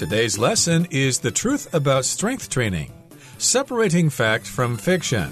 Today's lesson is the truth about strength training, separating fact from fiction.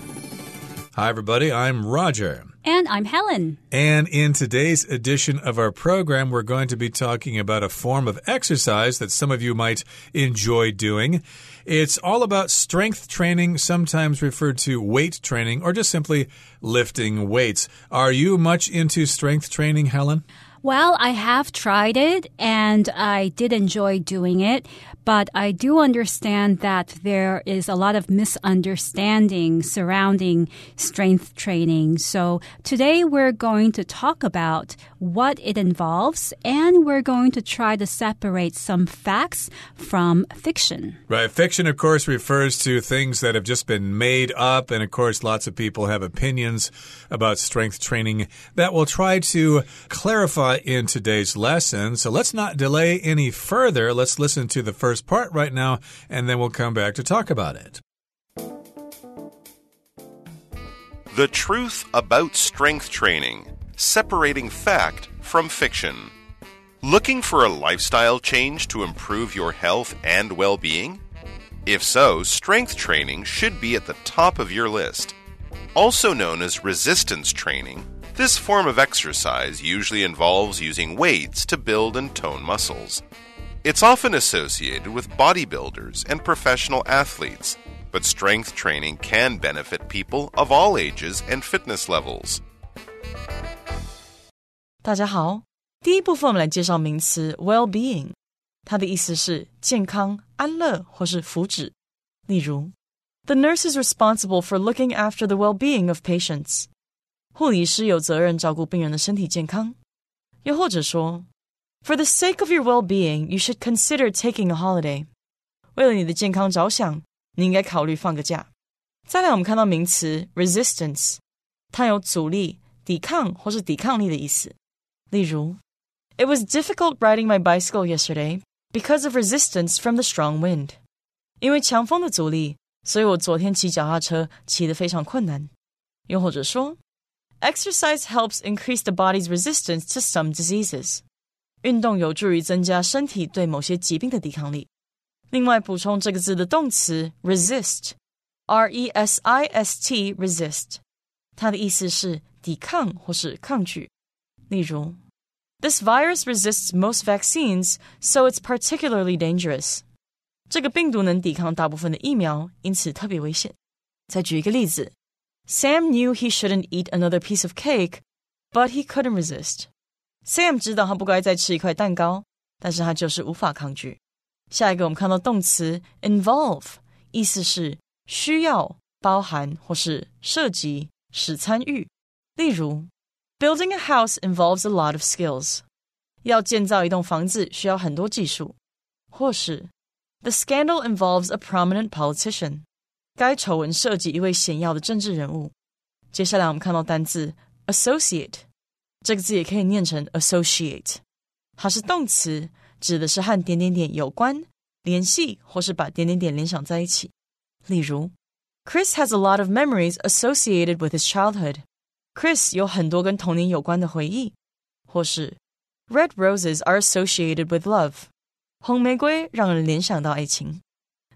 Hi, everybody, I'm Roger. And I'm Helen. And in today's edition of our program, we're going to be talking about a form of exercise that some of you might enjoy doing. It's all about strength training, sometimes referred to weight training, or just simply lifting weights. Are you much into strength training, Helen? Well, I have tried it and I did enjoy doing it, but I do understand that there is a lot of misunderstanding surrounding strength training. So today we're going to talk about what it involves and we're going to try to separate some facts from fiction. Right. Fiction, of course, refers to things that have just been made up. And of course, lots of people have opinions about strength training that we'll try to clarify in today's lesson. So let's not delay any further. Let's listen to the first part right now, and then we'll come back to talk about it. The truth about strength training, separating fact from fiction. Looking for a lifestyle change to improve your health and well being? If so, strength training should be at the top of your list. Also known as resistance training, this form of exercise usually involves using weights to build and tone muscles. It's often associated with bodybuilders and professional athletes, but strength training can benefit people of all ages and fitness levels. 大家好，第一部分我们来介绍名词 well-being，它的意思是健康、安乐或是福祉。例如，The nurse is responsible for looking after the well-being of patients. 护理师有责任照顾病人的身体健康。又或者说 ，For the sake of your well-being, you should consider taking a holiday。为了你的健康着想，你应该考虑放个假。再来，我们看到名词 resistance，它有阻力、抵抗或是抵抗力的意思。例如，It was difficult riding my bicycle yesterday because of resistance from the strong wind。因为强风的阻力，所以我昨天骑脚踏车骑得非常困难。又或者说，Exercise helps increase the body's resistance to some diseases. 运动有助于增加身体对某些疾病的抵抗力。另外，补充这个字的动词 resist，r e s i s t resist，它的意思是抵抗或是抗拒。例如，This virus resists most vaccines, so it's particularly dangerous. 这个病毒能抵抗大部分的疫苗，因此特别危险。再举一个例子。Sam knew he shouldn't eat another piece of cake, but he couldn't resist. Sam 知道他不该再吃一块蛋糕，但是他就是无法抗拒。下一个我们看到动词 involve，意思是需要、包含或是涉及、使参与。例如，Building a house involves a lot of skills。要建造一栋房子需要很多技术。或是，The scandal involves a prominent politician。该丑闻涉及一位显要的政治人物。接下来我们看到单字 associate， 这个字也可以念成 associate，它是动词，指的是和点点点有关、联系或是把点点点联想在一起。例如，Chris has a lot of memories associated with his childhood。Chris 有很多跟童年有关的回忆。或是，Red roses are associated with love。红玫瑰让人联想到爱情。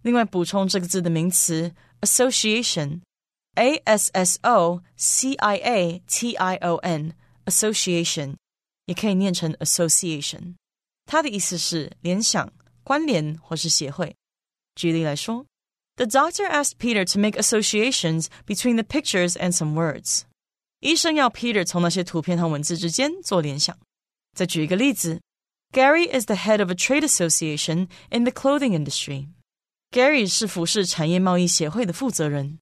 另外，补充这个字的名词 association，a s s o c i a t i o n n，association 也可以念成 association，它的意思是联想、关联或是协会。举例来说，The doctor asked Peter to make associations between the pictures and some words。医生要 Peter 从那些图片和文字之间做联想。再举一个例子，Gary is the head of a trade association in the clothing industry。Gary 是服饰产业贸易协会的负责人。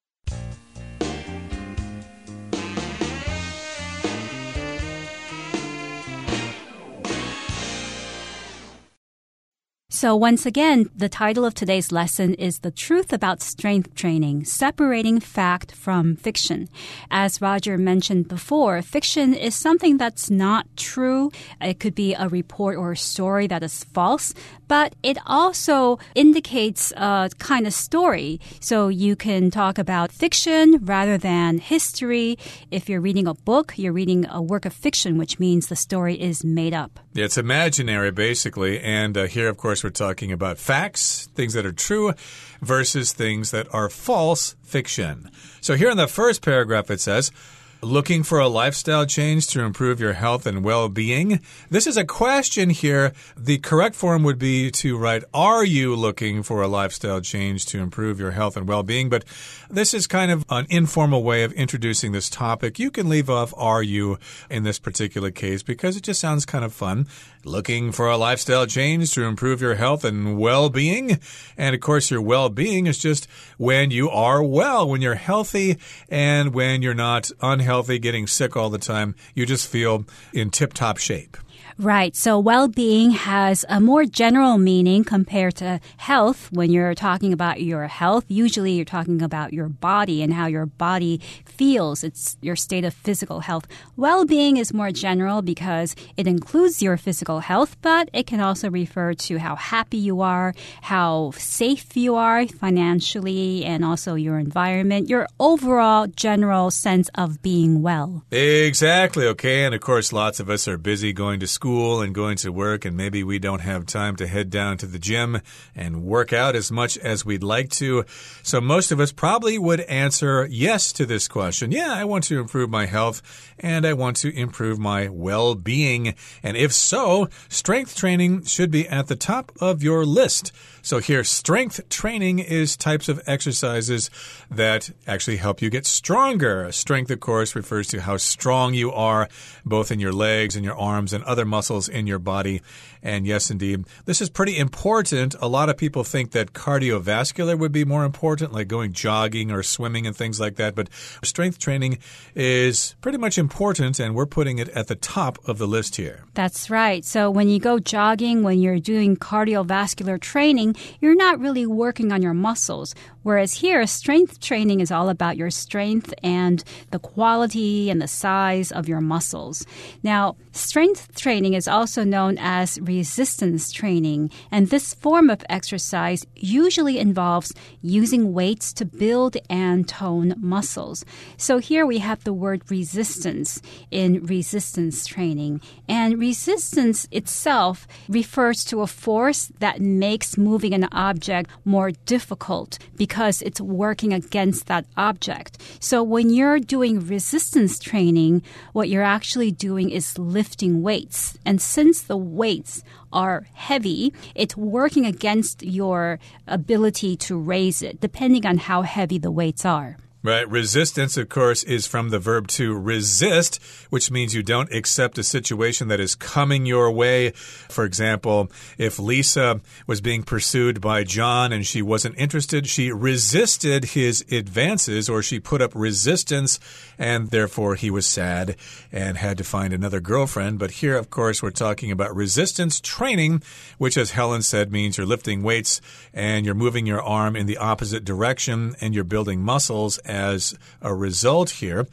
So, once again, the title of today's lesson is The Truth About Strength Training Separating Fact from Fiction. As Roger mentioned before, fiction is something that's not true. It could be a report or a story that is false, but it also indicates a kind of story. So, you can talk about fiction rather than history. If you're reading a book, you're reading a work of fiction, which means the story is made up. It's imaginary, basically. And uh, here, of course, we're talking about facts, things that are true, versus things that are false fiction. So here in the first paragraph, it says, Looking for a lifestyle change to improve your health and well being? This is a question here. The correct form would be to write, Are you looking for a lifestyle change to improve your health and well being? But this is kind of an informal way of introducing this topic. You can leave off Are you in this particular case because it just sounds kind of fun. Looking for a lifestyle change to improve your health and well being? And of course, your well being is just when you are well, when you're healthy, and when you're not unhealthy, getting sick all the time. You just feel in tip top shape. Right. So well-being has a more general meaning compared to health. When you're talking about your health, usually you're talking about your body and how your body feels. It's your state of physical health. Well-being is more general because it includes your physical health, but it can also refer to how happy you are, how safe you are financially, and also your environment, your overall general sense of being well. Exactly. Okay. And of course, lots of us are busy going to school school and going to work, and maybe we don't have time to head down to the gym and work out as much as we'd like to. So, most of us probably would answer yes to this question. Yeah, I want to improve my health and I want to improve my well being. And if so, strength training should be at the top of your list. So here, strength training is types of exercises that actually help you get stronger. Strength, of course, refers to how strong you are, both in your legs and your arms and other muscles in your body. And yes, indeed, this is pretty important. A lot of people think that cardiovascular would be more important, like going jogging or swimming and things like that. But strength training is pretty much important, and we're putting it at the top of the list here. That's right. So when you go jogging, when you're doing cardiovascular training, you're not really working on your muscles. Whereas here, strength training is all about your strength and the quality and the size of your muscles. Now, strength training is also known as resistance training, and this form of exercise usually involves using weights to build and tone muscles. So here we have the word resistance in resistance training. And resistance itself refers to a force that makes moving an object more difficult because it's working against that object. So when you're doing resistance training, what you're actually doing is lifting weights. And since the weights are heavy, it's working against your ability to raise it, depending on how heavy the weights are. Right. Resistance, of course, is from the verb to resist, which means you don't accept a situation that is coming your way. For example, if Lisa was being pursued by John and she wasn't interested, she resisted his advances or she put up resistance and therefore he was sad and had to find another girlfriend. But here, of course, we're talking about resistance training, which, as Helen said, means you're lifting weights and you're moving your arm in the opposite direction and you're building muscles as a result here.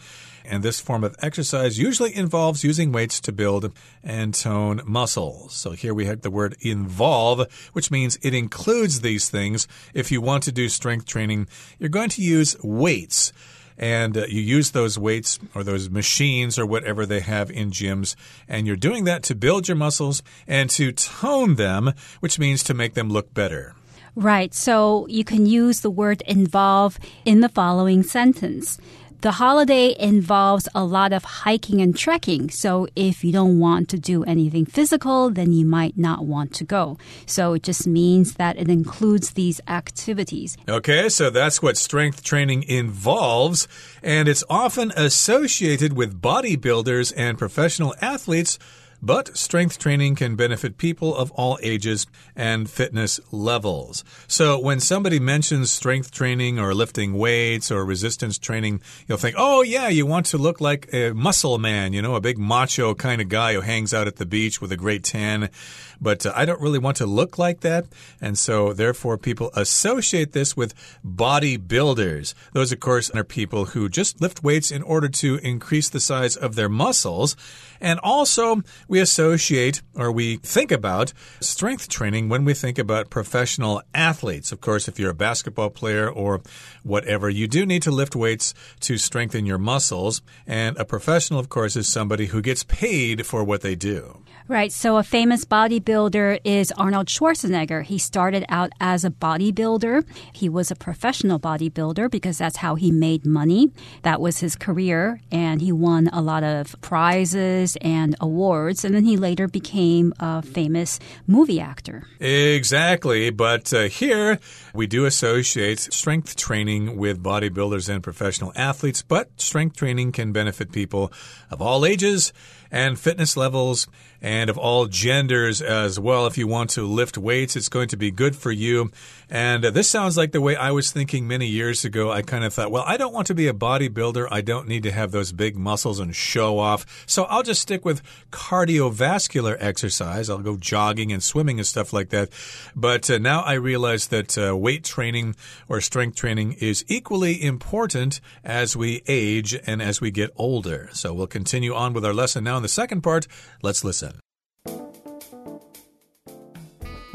And this form of exercise usually involves using weights to build and tone muscles. So here we have the word involve, which means it includes these things. If you want to do strength training, you're going to use weights and uh, you use those weights or those machines or whatever they have in gyms, and you're doing that to build your muscles and to tone them, which means to make them look better. Right. So you can use the word involve in the following sentence. The holiday involves a lot of hiking and trekking. So if you don't want to do anything physical, then you might not want to go. So it just means that it includes these activities. Okay, so that's what strength training involves. And it's often associated with bodybuilders and professional athletes but strength training can benefit people of all ages and fitness levels. So when somebody mentions strength training or lifting weights or resistance training, you'll think, oh, yeah, you want to look like a muscle man, you know, a big macho kind of guy who hangs out at the beach with a great tan. But uh, I don't really want to look like that. And so, therefore, people associate this with bodybuilders. Those, of course, are people who just lift weights in order to increase the size of their muscles. And also, we associate or we think about strength training when we think about professional athletes. Of course, if you're a basketball player or whatever, you do need to lift weights to strengthen your muscles. And a professional, of course, is somebody who gets paid for what they do. Right. So a famous bodybuilder is Arnold Schwarzenegger. He started out as a bodybuilder. He was a professional bodybuilder because that's how he made money. That was his career. And he won a lot of prizes and awards. And then he later became a famous movie actor. Exactly. But uh, here we do associate strength training with bodybuilders and professional athletes. But strength training can benefit people of all ages and fitness levels and of all genders as well. If you want to lift weights, it's going to be good for you. And uh, this sounds like the way I was thinking many years ago. I kind of thought, well, I don't want to be a bodybuilder. I don't need to have those big muscles and show off. So I'll just stick with cardiovascular exercise. I'll go jogging and swimming and stuff like that. But uh, now I realize that uh, weight training or strength training is equally important as we age and as we get older. So we'll continue on with our lesson now in the second part. Let's listen.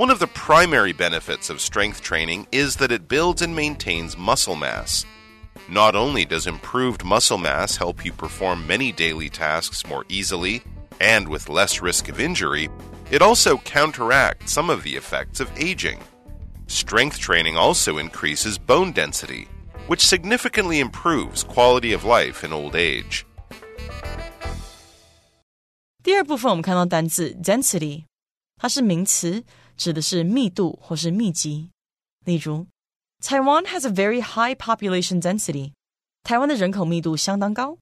One of the primary benefits of strength training is that it builds and maintains muscle mass. Not only does improved muscle mass help you perform many daily tasks more easily and with less risk of injury, it also counteracts some of the effects of aging. Strength training also increases bone density, which significantly improves quality of life in old age. 第二部分我们看到单字 density，它是名词， 指的是密度或是密集。例如，Taiwan has a very high population density。台湾的人口密度相当高。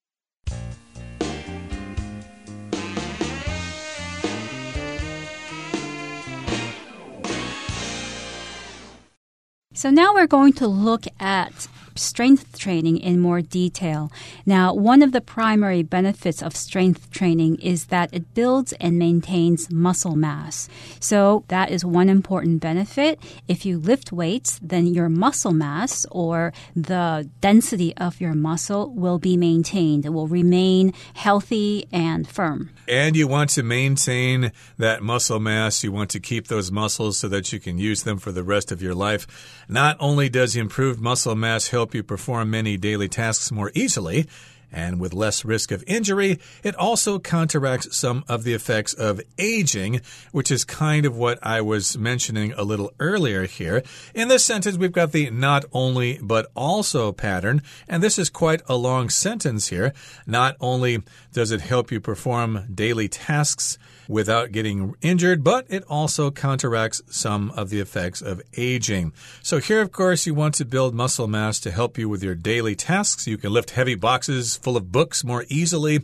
So now we're going to look at strength training in more detail. Now, one of the primary benefits of strength training is that it builds and maintains muscle mass. So, that is one important benefit. If you lift weights, then your muscle mass or the density of your muscle will be maintained. It will remain healthy and firm. And you want to maintain that muscle mass. You want to keep those muscles so that you can use them for the rest of your life. Not only does improved muscle mass help you perform many daily tasks more easily, and with less risk of injury, it also counteracts some of the effects of aging, which is kind of what I was mentioning a little earlier here. In this sentence, we've got the not only but also pattern, and this is quite a long sentence here. Not only does it help you perform daily tasks, without getting injured, but it also counteracts some of the effects of aging. So, here, of course, you want to build muscle mass to help you with your daily tasks. You can lift heavy boxes full of books more easily.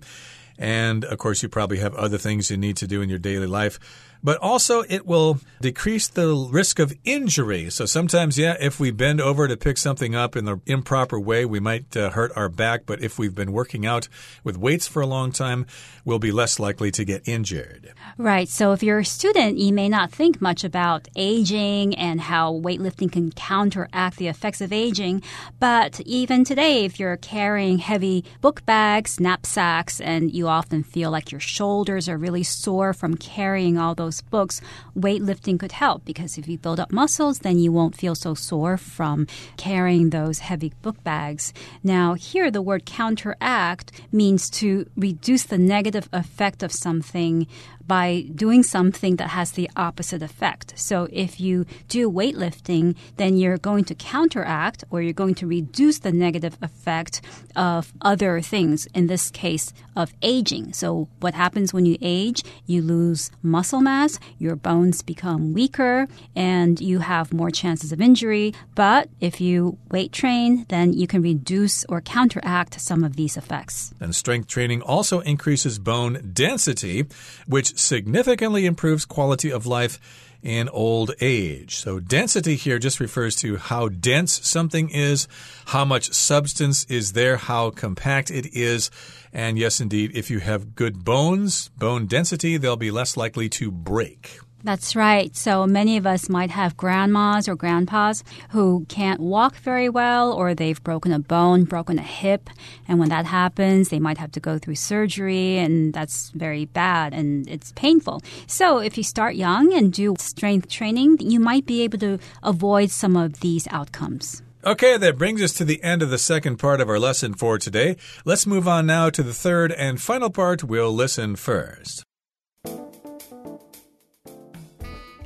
And of course, you probably have other things you need to do in your daily life but also it will decrease the risk of injury. So sometimes, yeah, if we bend over to pick something up in the improper way, we might uh, hurt our back. But if we've been working out with weights for a long time, we'll be less likely to get injured. Right. So if you're a student, you may not think much about aging and how weightlifting can counteract the effects of aging. But even today, if you're carrying heavy book bags, knapsacks, and you often feel like your shoulders are really sore from carrying all those those books, weightlifting could help because if you build up muscles, then you won't feel so sore from carrying those heavy book bags. Now, here the word counteract means to reduce the negative effect of something by doing something that has the opposite effect. So if you do weightlifting, then you're going to counteract or you're going to reduce the negative effect of other things, in this case, of aging. So what happens when you age? You lose muscle mass, your bones become weaker, and you have more chances of injury. But if you weight train, then you can reduce or counteract some of these effects. And strength training also increases bone density, which significantly improves quality of life in old age. So, density here just refers to how dense something is, how much substance is there, how compact it is. And yes, indeed, if you have good bones, bone density, they'll be less likely to break. That's right. So many of us might have grandmas or grandpas who can't walk very well or they've broken a bone, broken a hip. And when that happens, they might have to go through surgery and that's very bad and it's painful. So if you start young and do strength training, you might be able to avoid some of these outcomes. Okay, that brings us to the end of the second part of our lesson for today. Let's move on now to the third and final part. We'll listen first.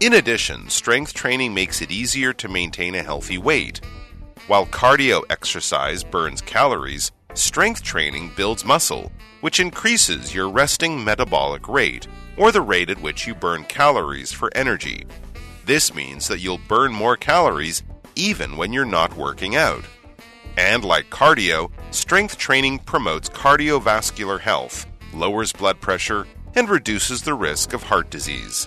In addition, strength training makes it easier to maintain a healthy weight. While cardio exercise burns calories, strength training builds muscle, which increases your resting metabolic rate, or the rate at which you burn calories for energy. This means that you'll burn more calories even when you're not working out. And like cardio, strength training promotes cardiovascular health, lowers blood pressure, and reduces the risk of heart disease.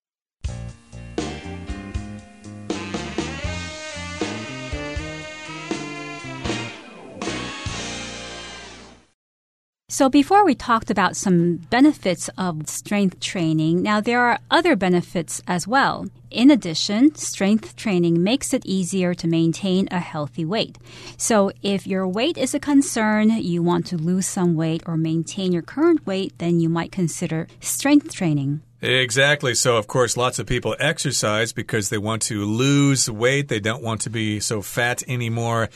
？So before we talked about some benefits of strength training, now there are other benefits as well. In addition, strength training makes it easier to maintain a healthy weight. So if your weight is a concern, you want to lose some weight or maintain your current weight, then you might consider strength training. Exactly. So, of course, lots of people exercise because they want to lose weight. They don't want to be so fat anymore.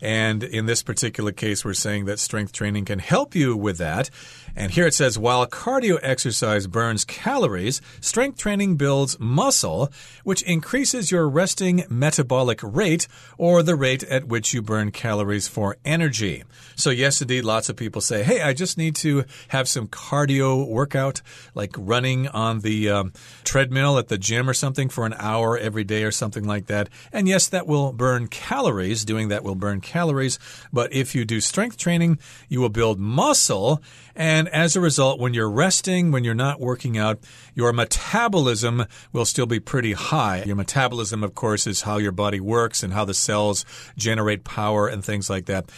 And in this particular case, we're saying that strength training can help you with that. And here it says while cardio exercise burns calories, strength training builds muscle, which increases your resting metabolic rate or the rate at which you burn calories for energy. So, yes, indeed, lots of people say, hey, I just need to have some cardio workout, like running on the um, treadmill at the gym or something for an hour every day or something like that. And yes, that will burn calories. Doing that will burn calories. But if you do strength training, you will build muscle. And as a result, when you're resting, when you're not working out, your metabolism will still be pretty high. Your metabolism, of course, is how your body works and how the cells generate power and things like that.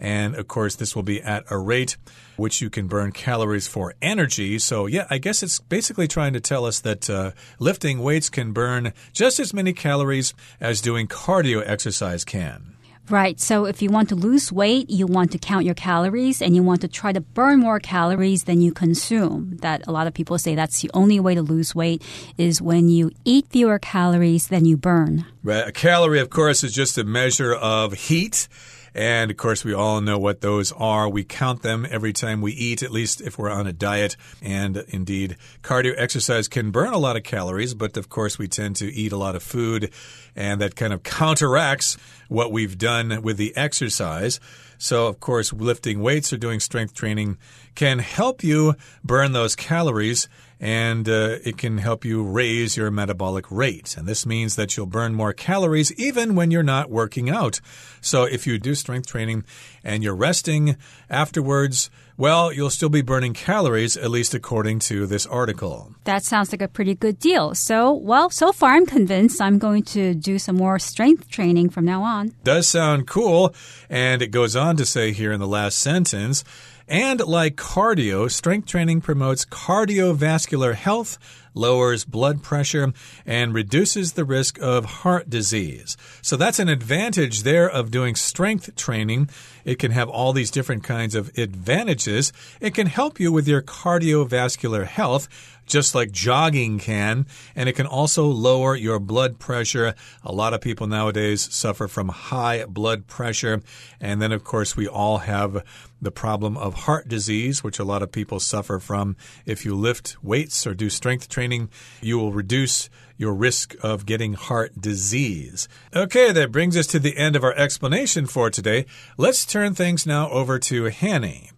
And of course, this will be at a rate which you can burn calories for energy. So, yeah, I guess it's basically trying to tell us that uh, lifting weights can burn just as many calories as doing cardio exercise can. Right. So if you want to lose weight, you want to count your calories and you want to try to burn more calories than you consume. That a lot of people say that's the only way to lose weight is when you eat fewer calories than you burn. Right. A calorie, of course, is just a measure of heat. And of course, we all know what those are. We count them every time we eat, at least if we're on a diet. And indeed, cardio exercise can burn a lot of calories, but of course, we tend to eat a lot of food, and that kind of counteracts what we've done with the exercise. So, of course, lifting weights or doing strength training can help you burn those calories and uh, it can help you raise your metabolic rate. And this means that you'll burn more calories even when you're not working out. So if you do strength training and you're resting afterwards, well, you'll still be burning calories, at least according to this article. That sounds like a pretty good deal. So, well, so far I'm convinced I'm going to do some more strength training from now on. Does sound cool. And it goes on to say here in the last sentence, and like cardio, strength training promotes cardiovascular health, lowers blood pressure, and reduces the risk of heart disease. So that's an advantage there of doing strength training. It can have all these different kinds of advantages. It can help you with your cardiovascular health just like jogging can. And it can also lower your blood pressure. A lot of people nowadays suffer from high blood pressure. And then, of course, we all have the problem of heart disease, which a lot of people suffer from. If you lift weights or do strength training, you will reduce your risk of getting heart disease. Okay, that brings us to the end of our explanation for today. Let's turn things now over to Hanny.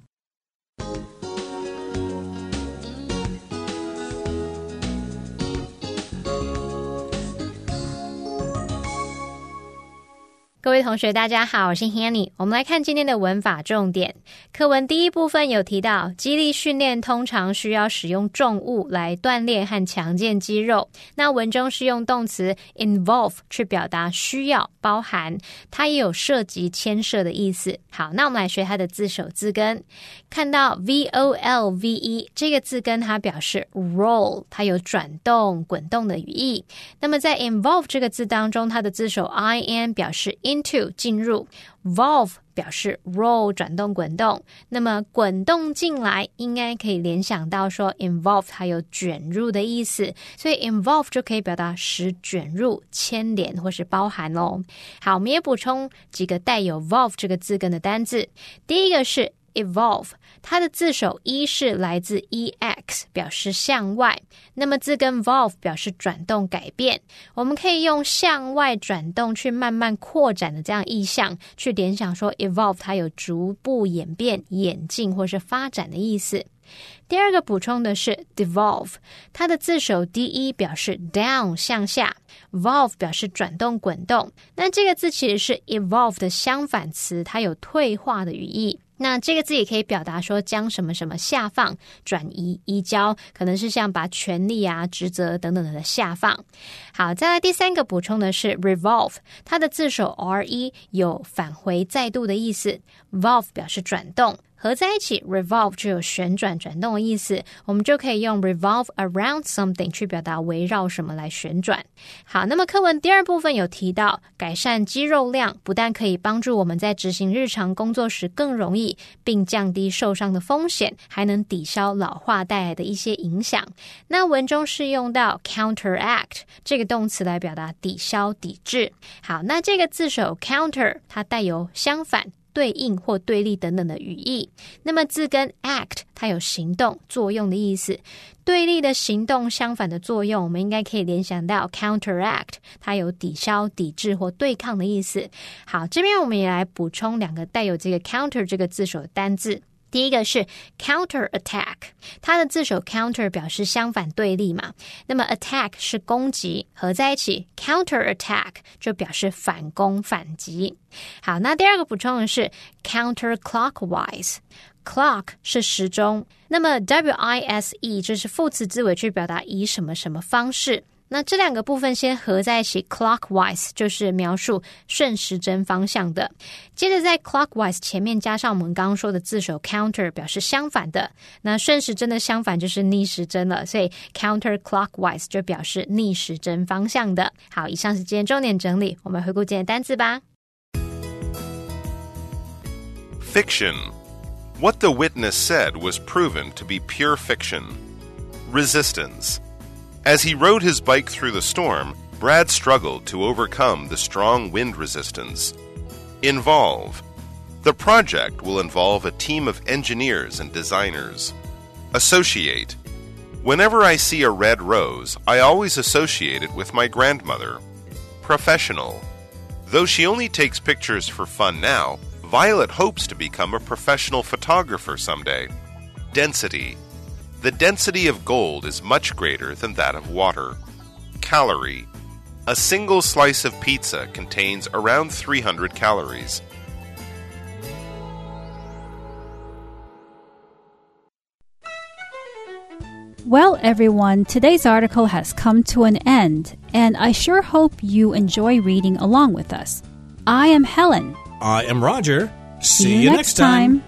各位同学，大家好，我是 Hanny。我们来看今天的文法重点。课文第一部分有提到，肌力训练通常需要使用重物来锻炼和强健肌肉。那文中是用动词 involve 去表达需要、包含，它也有涉及、牵涉的意思。好，那我们来学它的字首字根。看到 v o l v e 这个字根，它表示 roll，它有转动、滚动的语义。那么在 involve 这个字当中，它的字首 i n 表示 in into 进入，volve 表示 roll 转动滚动。那么滚动进来，应该可以联想到说 involve 它有卷入的意思，所以 involve 就可以表达使卷入、牵连或是包含哦。好，我们也补充几个带有 volve 这个字根的单字。第一个是 evolve，它的字首一是来自 ex，表示向外。那么字根 volve 表示转动、改变。我们可以用向外转动去慢慢扩展的这样意象，去联想说 evolve 它有逐步演变、演进或是发展的意思。第二个补充的是 devolve，它的字首 d e 表示 down 向下，volve 表示转动、滚动。那这个字其实是 evolve 的相反词，它有退化的语义。那这个字也可以表达说将什么什么下放、转移、移交，可能是像把权利啊、职责等等的下放。好，再来第三个补充的是 revolve，它的字首 r e 有返回、再度的意思，volve 表示转动。合在一起，revolve 就有旋转、转动的意思，我们就可以用 revolve around something 去表达围绕什么来旋转。好，那么课文第二部分有提到，改善肌肉量不但可以帮助我们在执行日常工作时更容易，并降低受伤的风险，还能抵消老化带来的一些影响。那文中是用到 counteract 这个动词来表达抵消、抵制。好，那这个字首 counter 它带有相反。对应或对立等等的语义。那么字根 act 它有行动、作用的意思。对立的行动，相反的作用，我们应该可以联想到 counteract，它有抵消、抵制或对抗的意思。好，这边我们也来补充两个带有这个 counter 这个字首的单字。第一个是 counter attack，它的字首 counter 表示相反对立嘛，那么 attack 是攻击，合在一起 counter attack 就表示反攻反击。好，那第二个补充的是 counter clockwise，clock 是时钟，那么 w i s e 就是副词字尾去表达以什么什么方式。那这两个部分先合在一起，clockwise 就是描述顺时针方向的。接着在 clockwise 前面加上我们刚刚说的字首 counter，表示相反的。那顺时针的相反就是逆时针了，所以 counter clockwise 就表示逆时针方向的。好，以上是今天重点整理，我们回顾今天单词吧。Fiction. What the witness said was proven to be pure fiction. Resistance. As he rode his bike through the storm, Brad struggled to overcome the strong wind resistance. Involve. The project will involve a team of engineers and designers. Associate. Whenever I see a red rose, I always associate it with my grandmother. Professional. Though she only takes pictures for fun now, Violet hopes to become a professional photographer someday. Density. The density of gold is much greater than that of water. Calorie. A single slice of pizza contains around 300 calories. Well, everyone, today's article has come to an end, and I sure hope you enjoy reading along with us. I am Helen. I am Roger. See, See you next time.